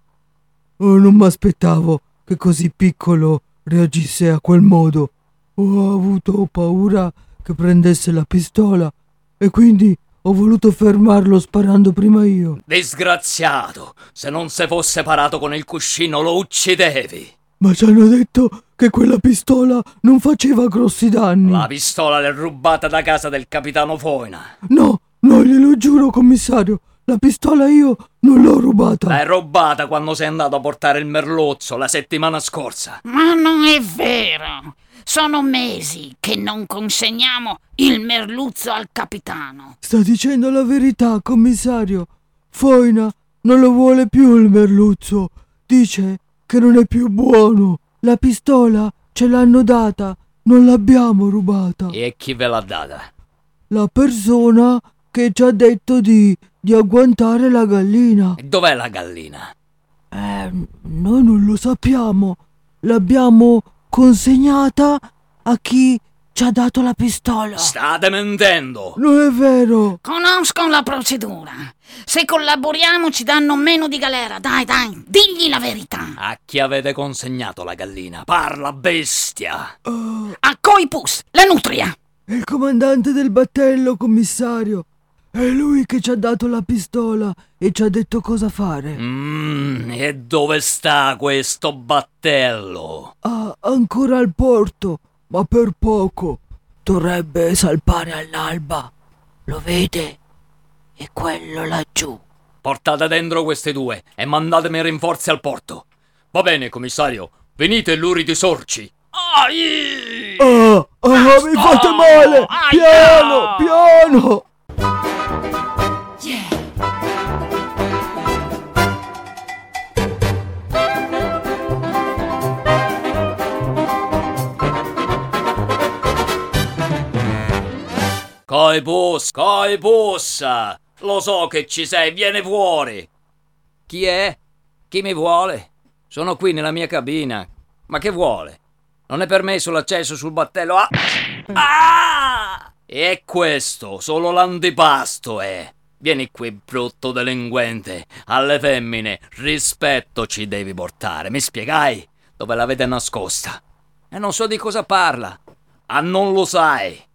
Oh, non mi aspettavo che così piccolo reagisse a quel modo. Ho avuto paura che prendesse la pistola e quindi Ho voluto fermarlo sparando prima io. Disgraziato! Se non se fosse parato con il cuscino lo uccidevi! Ma ci hanno detto che quella pistola non faceva grossi danni. La pistola l'è rubata da casa del capitano Foina. No, no, glielo giuro, commissario. La pistola io non l'ho rubata. L'hai rubata quando sei andato a portare il merluzzo la settimana scorsa. Ma non è vero. Sono mesi che non consegniamo il merluzzo al capitano. Sta dicendo la verità, commissario. Foina non lo vuole più il merluzzo. Dice che non è più buono. La pistola ce l'hanno data, non l'abbiamo rubata. E chi ve l'ha data? La persona che ci ha detto di, di agguantare la gallina. E dov'è la gallina? Eh, noi non lo sappiamo. L'abbiamo consegnata a chi ci ha dato la pistola. State mentendo! Non è vero. Conosco la procedura. Se collaboriamo ci danno meno di galera. Dai, dai, digli la verità. A chi avete consegnato la gallina? Parla, bestia! A Coipus, la nutria. È il comandante del battello, commissario. È lui che ci ha dato la pistola e ci ha detto cosa fare. Mmm, e dove sta questo battello? Ah, ancora al porto, ma per poco. Dovrebbe salpare all'alba. Lo vede? È quello laggiù. Portate dentro queste due e mandatemi rinforzi al porto. Va bene, commissario. Venite, luridi sorci. Ai! Ah, ah, mi fate male! Piano, piano! Coibus, Coibus! Lo so che ci sei, vieni fuori! Chi è? Chi mi vuole? Sono qui nella mia cabina. Ma che vuole? Non è permesso l'accesso sul battello. Ah! ah! E questo, solo l'antipasto è. Vieni qui, brutto delinquente. Alle femmine, rispetto ci devi portare. Mi spiegai? Dove l'avete nascosta? E non so di cosa parla. Ah, non lo sai.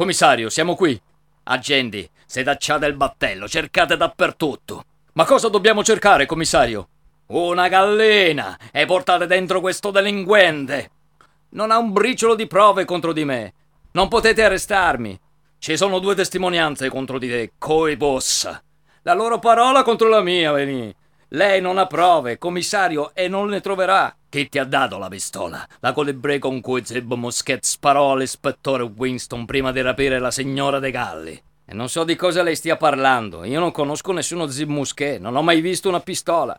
Commissario, siamo qui. Agenti, setacciate il battello, cercate dappertutto. Ma cosa dobbiamo cercare, commissario? Una gallina e portate dentro questo delinquente. Non ha un briciolo di prove contro di me. Non potete arrestarmi. Ci sono due testimonianze contro di te, coibos. La loro parola contro la mia, veni. Lei non ha prove, commissario, e non ne troverà. Chi ti ha dato la pistola? La colibre con cui Zeb Moschet sparò all'ispettore Winston prima di rapire la signora De Galli. E non so di cosa lei stia parlando. Io non conosco nessuno Zeb Moschet, non ho mai visto una pistola.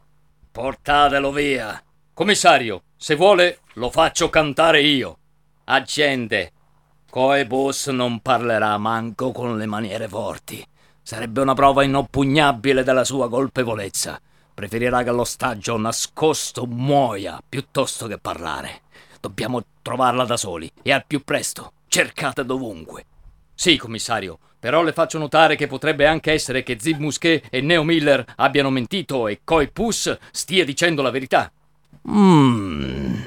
Portatelo via. Commissario, se vuole, lo faccio cantare io. Agente, Coebus non parlerà manco con le maniere forti. Sarebbe una prova inoppugnabile della sua colpevolezza. Preferirà che l'ostaggio nascosto muoia piuttosto che parlare. Dobbiamo trovarla da soli e al più presto. Cercate dovunque. Sì, commissario, però le faccio notare che potrebbe anche essere che Zib Musquet e Neo Miller abbiano mentito e Coy Puss stia dicendo la verità. Mmm.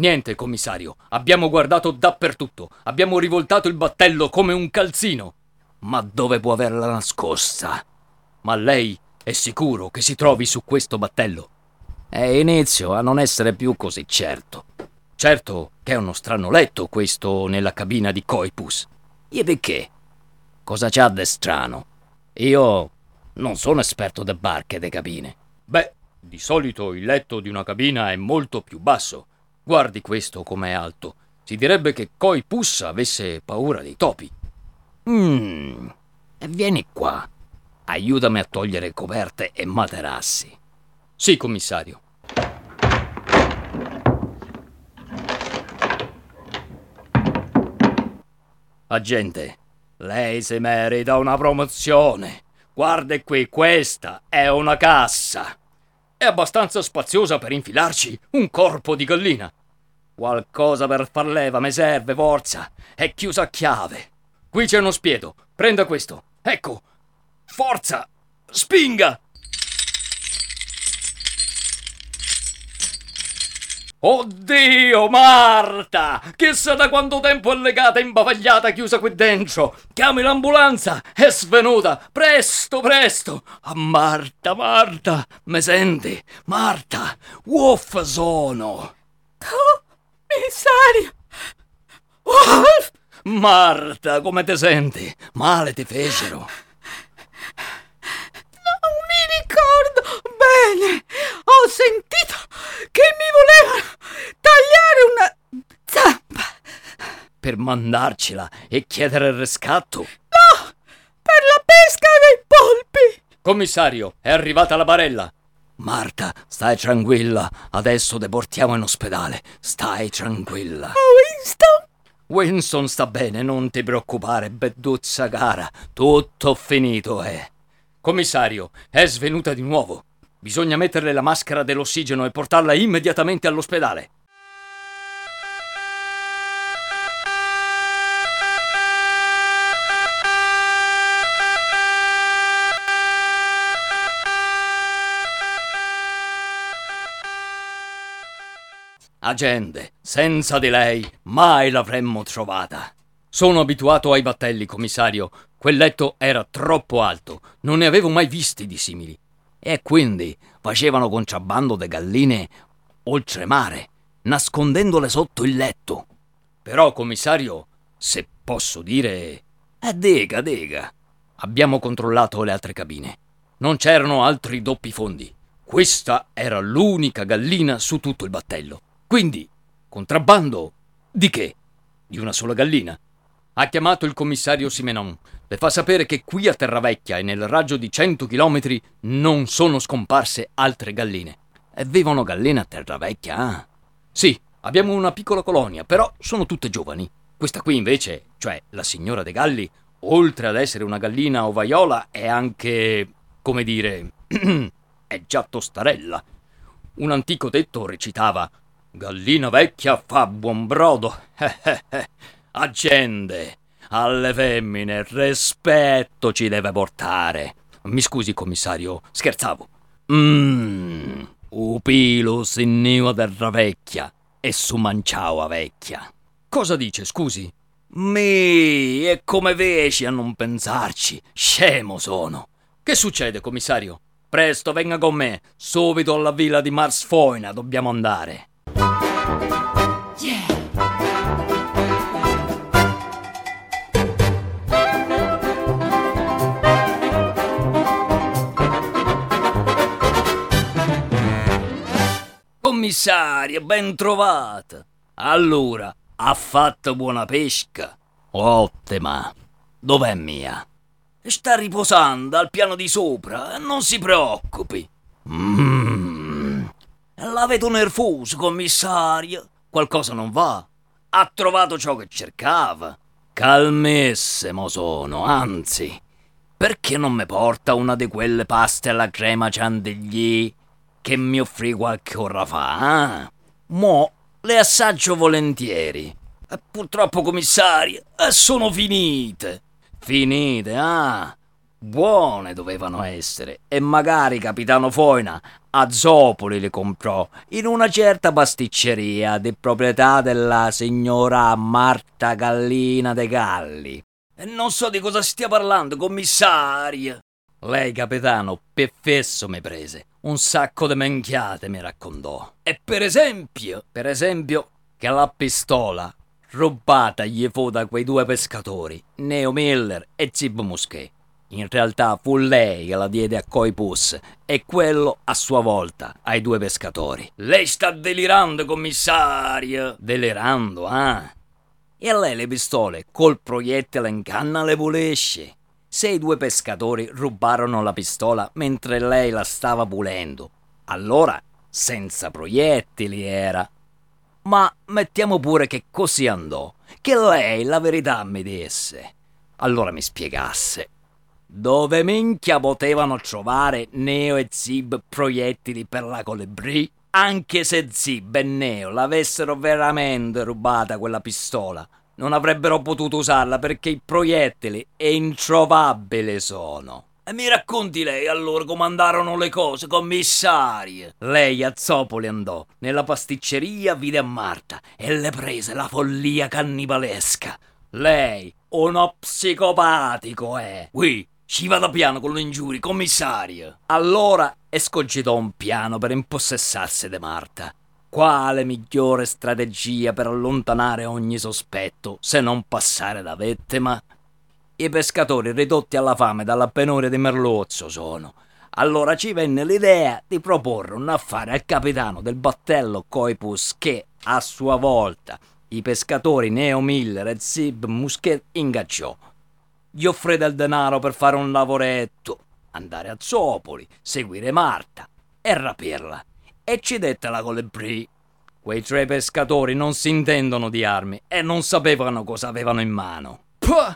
Niente, commissario. Abbiamo guardato dappertutto. Abbiamo rivoltato il battello come un calzino. Ma dove può averla nascosta? Ma lei è sicuro che si trovi su questo battello? E inizio a non essere più così certo. Certo che è uno strano letto questo nella cabina di Coipus. E perché? Cosa c'ha di strano? Io non sono esperto de barche e de cabine. Beh, di solito il letto di una cabina è molto più basso. Guardi questo com'è alto. Si direbbe che Coi Puss avesse paura dei topi. Mmm. Vieni qua. Aiutami a togliere coperte e materassi. Sì, commissario. Agente, lei si merita una promozione. Guardi qui, questa è una cassa. È abbastanza spaziosa per infilarci un corpo di gallina. Qualcosa per far leva mi serve, forza. È chiusa a chiave. Qui c'è uno spiedo. Prenda questo. Ecco. Forza! Spinga! Oddio, Marta! Chissà da quanto tempo è legata, imbavagliata, chiusa qui dentro! Chiami l'ambulanza! È svenuta! Presto, presto! Ah, Marta, Marta! Me senti? Marta! Uff sono! Commissario! Wolf! Marta, come ti senti? Male ti fecero? Non mi ricordo bene! Ho sentito che mi volevano tagliare una zampa! Per mandarcela e chiedere il riscatto? No! Per la pesca dei polpi! Commissario, è arrivata la barella. Marta, stai tranquilla. Adesso te portiamo in ospedale. Stai tranquilla. Winston? Winston sta bene, non ti preoccupare, bedduzza cara. Tutto finito è. Commissario, è svenuta di nuovo. Bisogna metterle la maschera dell'ossigeno e portarla immediatamente all'ospedale. Agende, senza di lei mai l'avremmo trovata. Sono abituato ai battelli, commissario. Quel letto era troppo alto, non ne avevo mai visti di simili. E quindi facevano contrabbando de galline oltremare, nascondendole sotto il letto. Però, commissario, se posso dire... Eh, dega, dega. Abbiamo controllato le altre cabine. Non c'erano altri doppi fondi. Questa era l'unica gallina su tutto il battello. Quindi, contrabbando di che? Di una sola gallina? Ha chiamato il commissario Simenon. Le fa sapere che qui a Terravecchia e nel raggio di 100 chilometri non sono scomparse altre galline. E vivono galline a Terravecchia, ah? Sì, abbiamo una piccola colonia, però sono tutte giovani. Questa qui invece, cioè la signora De Galli, oltre ad essere una gallina ovaiola, è anche, come dire, è già tostarella. Un antico detto recitava Gallina vecchia fa buon brodo. Agende, alle femmine rispetto ci deve portare. Mi scusi, commissario, scherzavo. Mmm, upilo sinniva terra vecchia e su manciao a vecchia. Cosa dice, scusi? Mi, è come veci a non pensarci. Scemo sono. Che succede, commissario? Presto, venga con me. Subito alla villa di Marsfoina dobbiamo andare. Commissario, ben trovata. Allora, ha fatto buona pesca? Ottima. Dov'è mia? Sta riposando al piano di sopra, non si preoccupi. Mmm. La vedo nervoso, commissario. Qualcosa non va. Ha trovato ciò che cercava. Calmissimo sono, anzi. Perché non mi porta una di quelle paste alla crema ciandigli che mi offrì qualche ora fa? Eh? Mo le assaggio volentieri. E purtroppo, commissario, eh, sono finite. Finite, ah? Buone dovevano essere. E magari capitano Foina a Zopoli le comprò in una certa pasticceria di proprietà della signora Marta Gallina de Galli. E non so di cosa stia parlando, commissario. Lei, capitano, per fesso mi prese. Un sacco di menchiate mi raccontò. E per esempio, per esempio, che la pistola rubata gli fu da quei due pescatori, Neo Miller e Zib Muschet. In realtà fu lei che la diede a Coipus e quello a sua volta ai due pescatori. Lei sta delirando, commissario! Delirando, ah? E a lei le pistole col proiettile in canna le volesce. Se i due pescatori rubarono la pistola mentre lei la stava pulendo, allora senza proiettili era. Ma mettiamo pure che così andò, che lei la verità mi disse. Allora mi spiegasse. Dove minchia potevano trovare Neo e Zib proiettili per la colibrì? Anche se Zib e Neo l'avessero veramente rubata quella pistola, non avrebbero potuto usarla perché i proiettili introvabili sono. E mi racconti lei allora come andarono le cose, commissario? Lei a Zopoli andò, nella pasticceria vide a Marta e le prese la follia cannibalesca. Lei, uno psicopatico è. Qui, ci vada piano con le ingiurie, commissario. Allora escogitò un piano per impossessarsi di Marta. Quale migliore strategia per allontanare ogni sospetto se non passare da vittima? I pescatori ridotti alla fame dalla penuria di merluzzo sono. Allora ci venne l'idea di proporre un affare al capitano del battello Coipus che, a sua volta, i pescatori Neo Miller e Zib Musquet ingaggiò. Gli offrì del denaro per fare un lavoretto, andare a Zopoli, seguire Marta e rapirla. E ci dette la colibrì. Quei tre pescatori non si intendono di armi e non sapevano cosa avevano in mano. Puh!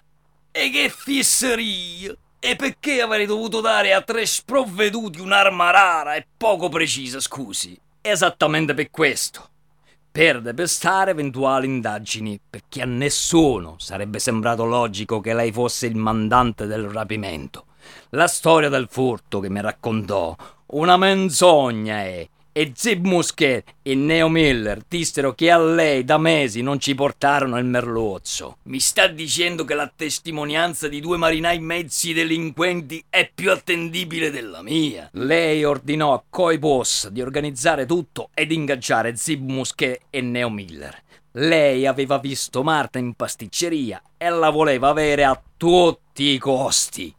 E che fisseria! E perché avrei dovuto dare a tre sprovveduti un'arma rara e poco precisa, scusi? Esattamente per questo. Per depestare eventuali indagini, perché a nessuno sarebbe sembrato logico che lei fosse il mandante del rapimento. La storia del furto che mi raccontò, una menzogna è, e Zib Musquet e Neo Miller dissero che a lei da mesi non ci portarono il merluzzo. Mi sta dicendo che la testimonianza di due marinai mezzi delinquenti è più attendibile della mia. Lei ordinò a Coi Boss di organizzare tutto ed ingaggiare Zib Musquet e Neo Miller. Lei aveva visto Marta in pasticceria e la voleva avere a tutti i costi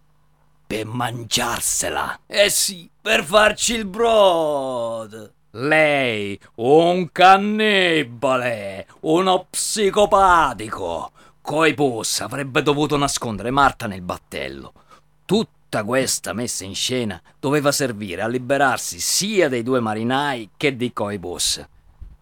per mangiarsela. Eh sì, per farci il brodo. Lei, un cannibale, uno psicopatico. Coipus avrebbe dovuto nascondere Marta nel battello. Tutta questa messa in scena doveva servire a liberarsi sia dei due marinai che di Coibus.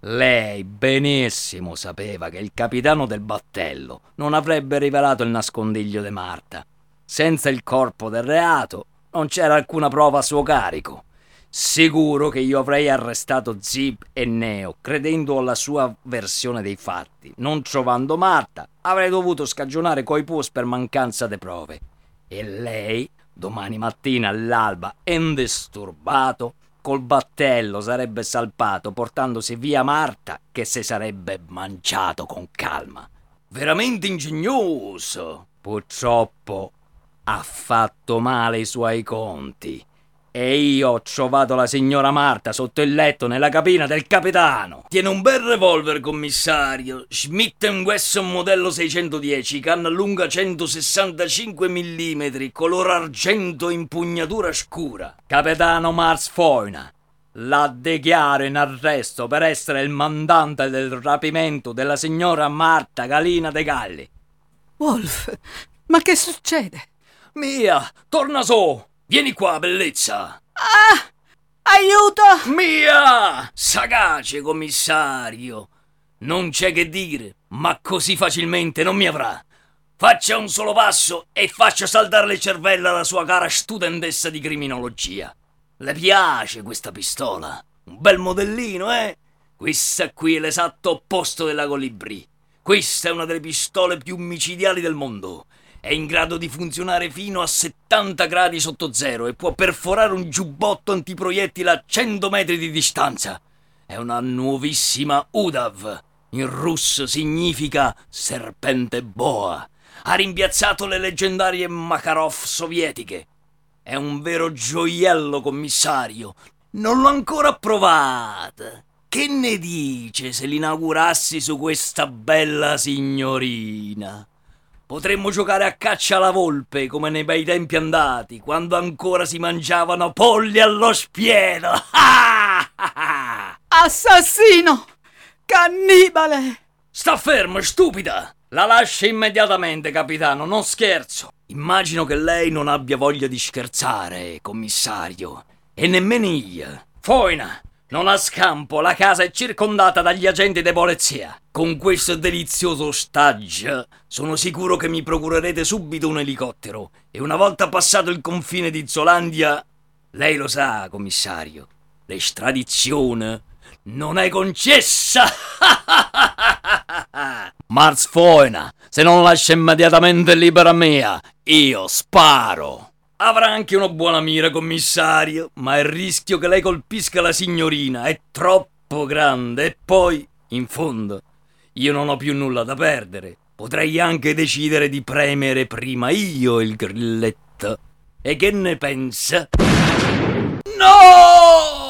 Lei benissimo sapeva che il capitano del battello non avrebbe rivelato il nascondiglio di Marta senza il corpo del reato non c'era alcuna prova a suo carico. Sicuro che io avrei arrestato Zip e Neo, credendo alla sua versione dei fatti. Non trovando Marta, avrei dovuto scagionare coi pus per mancanza di prove. E lei, domani mattina all'alba, indisturbato, col battello sarebbe salpato portandosi via Marta che si sarebbe mangiato con calma. Veramente ingegnoso. Purtroppo ha fatto male i suoi conti. E io ho trovato la signora Marta sotto il letto nella cabina del capitano. Tiene un bel revolver, commissario. Schmidt Wesson modello 610, canna lunga 165 mm, color argento, impugnatura scura. Capitano Mars Foyna. La dichiaro in arresto per essere il mandante del rapimento della signora Marta Galina De Galli. Wolf, ma che succede? Mia, torna su! Vieni qua, bellezza! Ah! Aiuto! Mia! Sagace, commissario! Non c'è che dire, ma così facilmente non mi avrà. Faccia un solo passo e faccia saltare le cervella alla sua cara studentessa di criminologia. Le piace questa pistola? Un bel modellino, eh? Questa qui è l'esatto opposto della Colibri. Questa è una delle pistole più micidiali del mondo è in grado di funzionare fino a 70 gradi sotto zero e può perforare un giubbotto antiproiettile a 100 metri di distanza. È una nuovissima UDAV. In russo significa serpente boa. Ha rimpiazzato le leggendarie Makarov sovietiche. È un vero gioiello, commissario. Non l'ho ancora provata. Che ne dice se l'inaugurassi su questa bella signorina? Potremmo giocare a caccia alla volpe come nei bei tempi andati, quando ancora si mangiavano polli allo spieno. Assassino! Cannibale! Sta fermo, stupida! La lascia immediatamente, capitano, non scherzo. Immagino che lei non abbia voglia di scherzare, commissario. E nemmeno io. Foina, non ha scampo, la casa è circondata dagli agenti di polizia. Con questo delizioso ostaggio sono sicuro che mi procurerete subito un elicottero e una volta passato il confine di Zolandia, lei lo sa, commissario, l'estradizione non è concessa! Mars Foina, se non lascia immediatamente libera mia, io sparo! Avrà anche una buona mira, commissario, ma il rischio che lei colpisca la signorina è troppo grande e poi, in fondo, io non ho più nulla da perdere. Potrei anche decidere di premere prima io il grilletto. E che ne pensa? No!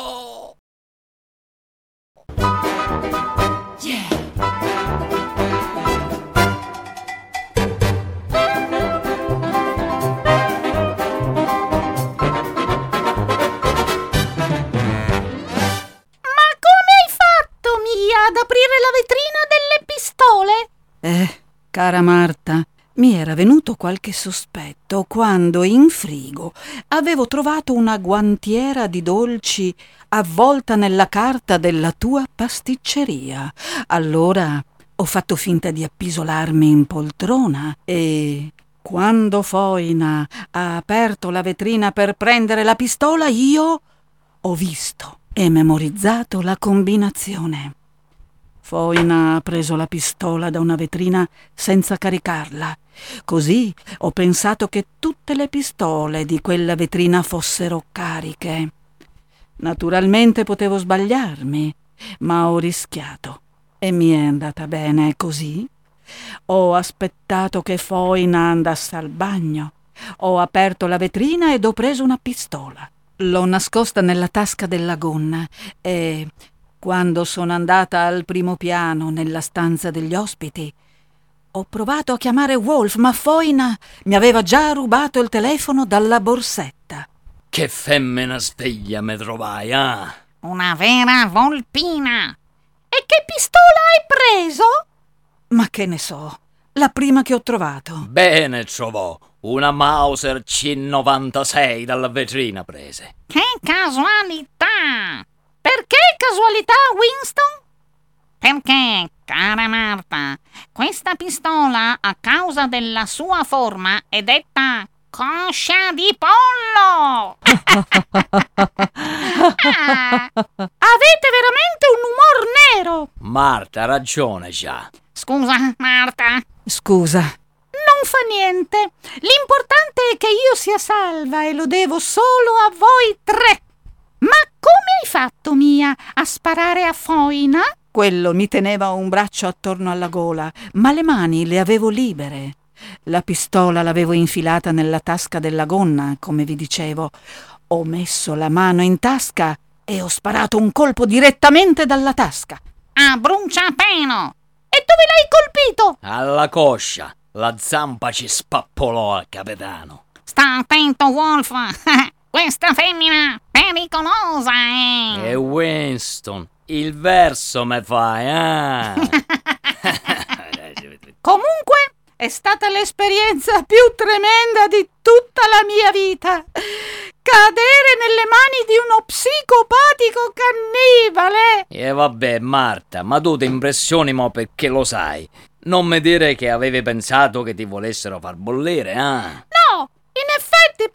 Ad aprire la vetrina delle pistole? Eh, cara Marta, mi era venuto qualche sospetto quando in frigo avevo trovato una guantiera di dolci avvolta nella carta della tua pasticceria. Allora ho fatto finta di appisolarmi in poltrona e quando Foina ha aperto la vetrina per prendere la pistola io ho visto e memorizzato la combinazione. Foina ha preso la pistola da una vetrina senza caricarla. Così ho pensato che tutte le pistole di quella vetrina fossero cariche. Naturalmente potevo sbagliarmi, ma ho rischiato e mi è andata bene così. Ho aspettato che Foina andasse al bagno. Ho aperto la vetrina ed ho preso una pistola. L'ho nascosta nella tasca della gonna e quando sono andata al primo piano nella stanza degli ospiti ho provato a chiamare Wolf, ma Foina mi aveva già rubato il telefono dalla borsetta. Che femmina sveglia me trovai, ah! Una vera volpina. E che pistola hai preso? Ma che ne so, la prima che ho trovato. Bene trovò, una Mauser C96 dalla vetrina prese. Che casualità! Perché casualità, Winston? Perché, cara Marta, questa pistola, a causa della sua forma, è detta coscia di pollo! Ah, avete veramente un umor nero! Marta ha ragione già. Scusa, Marta. Scusa, Non fa niente. L'importante è che io sia salva e lo devo solo a voi tre. Ma come hai fatto, Mia, a sparare a Foina? quello mi teneva un braccio attorno alla gola, ma le mani le avevo libere. La pistola l'avevo infilata nella tasca della gonna, come vi dicevo. Ho messo la mano in tasca e ho sparato un colpo direttamente dalla tasca. A bruciapelo. E dove l'hai colpito? Alla coscia, la zampa ci spappolò al capitano. Sta attento, Wolf. Questa femmina pericolosa è. E Winston, il verso me fai, ah! Comunque è stata l'esperienza più tremenda di tutta la mia vita. Cadere nelle mani di uno psicopatico cannibale. E vabbè, Marta, ma tu ti impressioni mo perché lo sai. Non mi dire che avevi pensato che ti volessero far bollire, ah? Effetti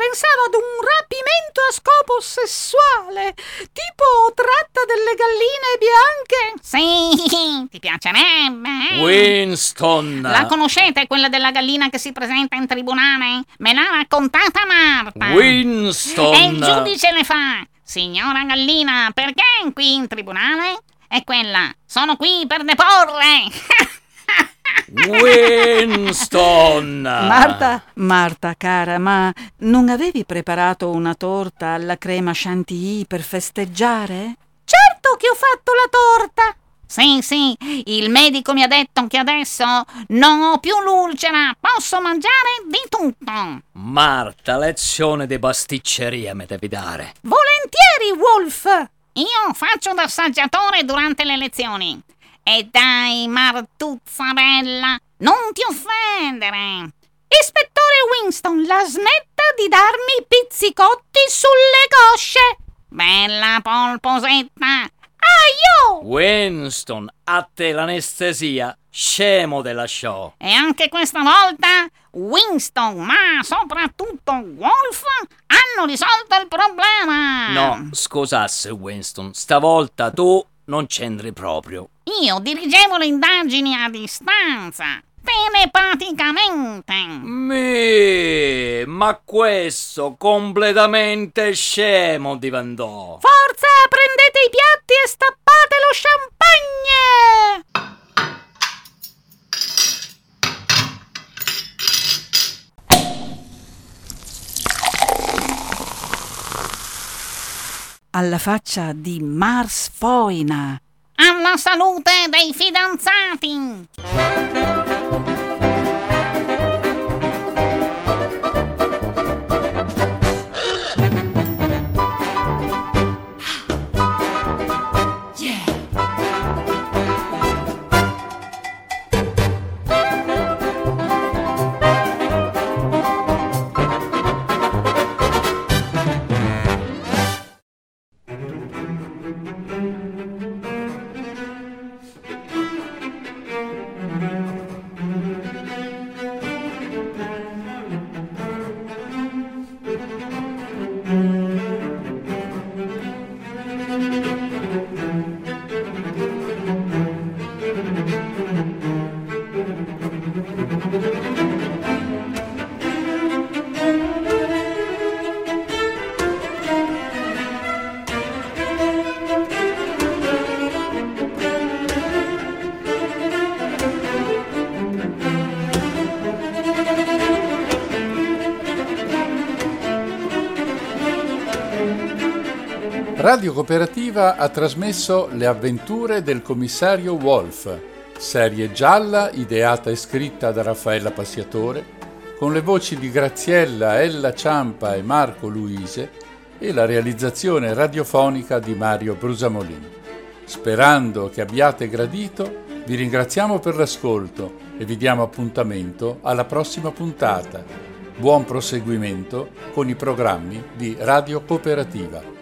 pensavo ad un rapimento a scopo sessuale, tipo tratta delle galline bianche. Sì, ti piacerebbe. eh? Winston! La conoscete quella della gallina che si presenta in tribunale? Me l'ha raccontata Marta. Winston! E il giudice le fa: Signora gallina, perché è qui in tribunale? E quella: Sono qui per deporre. Winston! Marta, Marta, cara, ma non avevi preparato una torta alla crema chantilly per festeggiare? Certo che ho fatto la torta. Sì, sì, il medico mi ha detto che adesso non ho più l'ulcera, posso mangiare di tutto. Marta, lezione di pasticceria mi devi dare. Volentieri, Wolf! Io faccio da assaggiatore durante le lezioni. E dai, Martuzzarella, non ti offendere. Ispettore Winston, la smetta di darmi pizzicotti sulle cosce. Bella polposetta. Aio! Winston, a te l'anestesia, scemo della show. E anche questa volta Winston, ma soprattutto Wolf, hanno risolto il problema. No, scusasse Winston, stavolta tu non c'entri proprio. Io dirigevo le indagini a distanza, telepaticamente. Mi, ma questo completamente scemo diventò. Forza, prendete i piatti e stappate lo champagne! Alla faccia di Mars Foina. Alla salute dei fidanzati. Radio Cooperativa ha trasmesso Le avventure del commissario Wolf, serie gialla ideata e scritta da Raffaella Passiatore, con le voci di Graziella, Ella Ciampa e Marco Luise e la realizzazione radiofonica di Mario Brusamolini. Sperando che abbiate gradito, vi ringraziamo per l'ascolto e vi diamo appuntamento alla prossima puntata. Buon proseguimento con i programmi di Radio Cooperativa.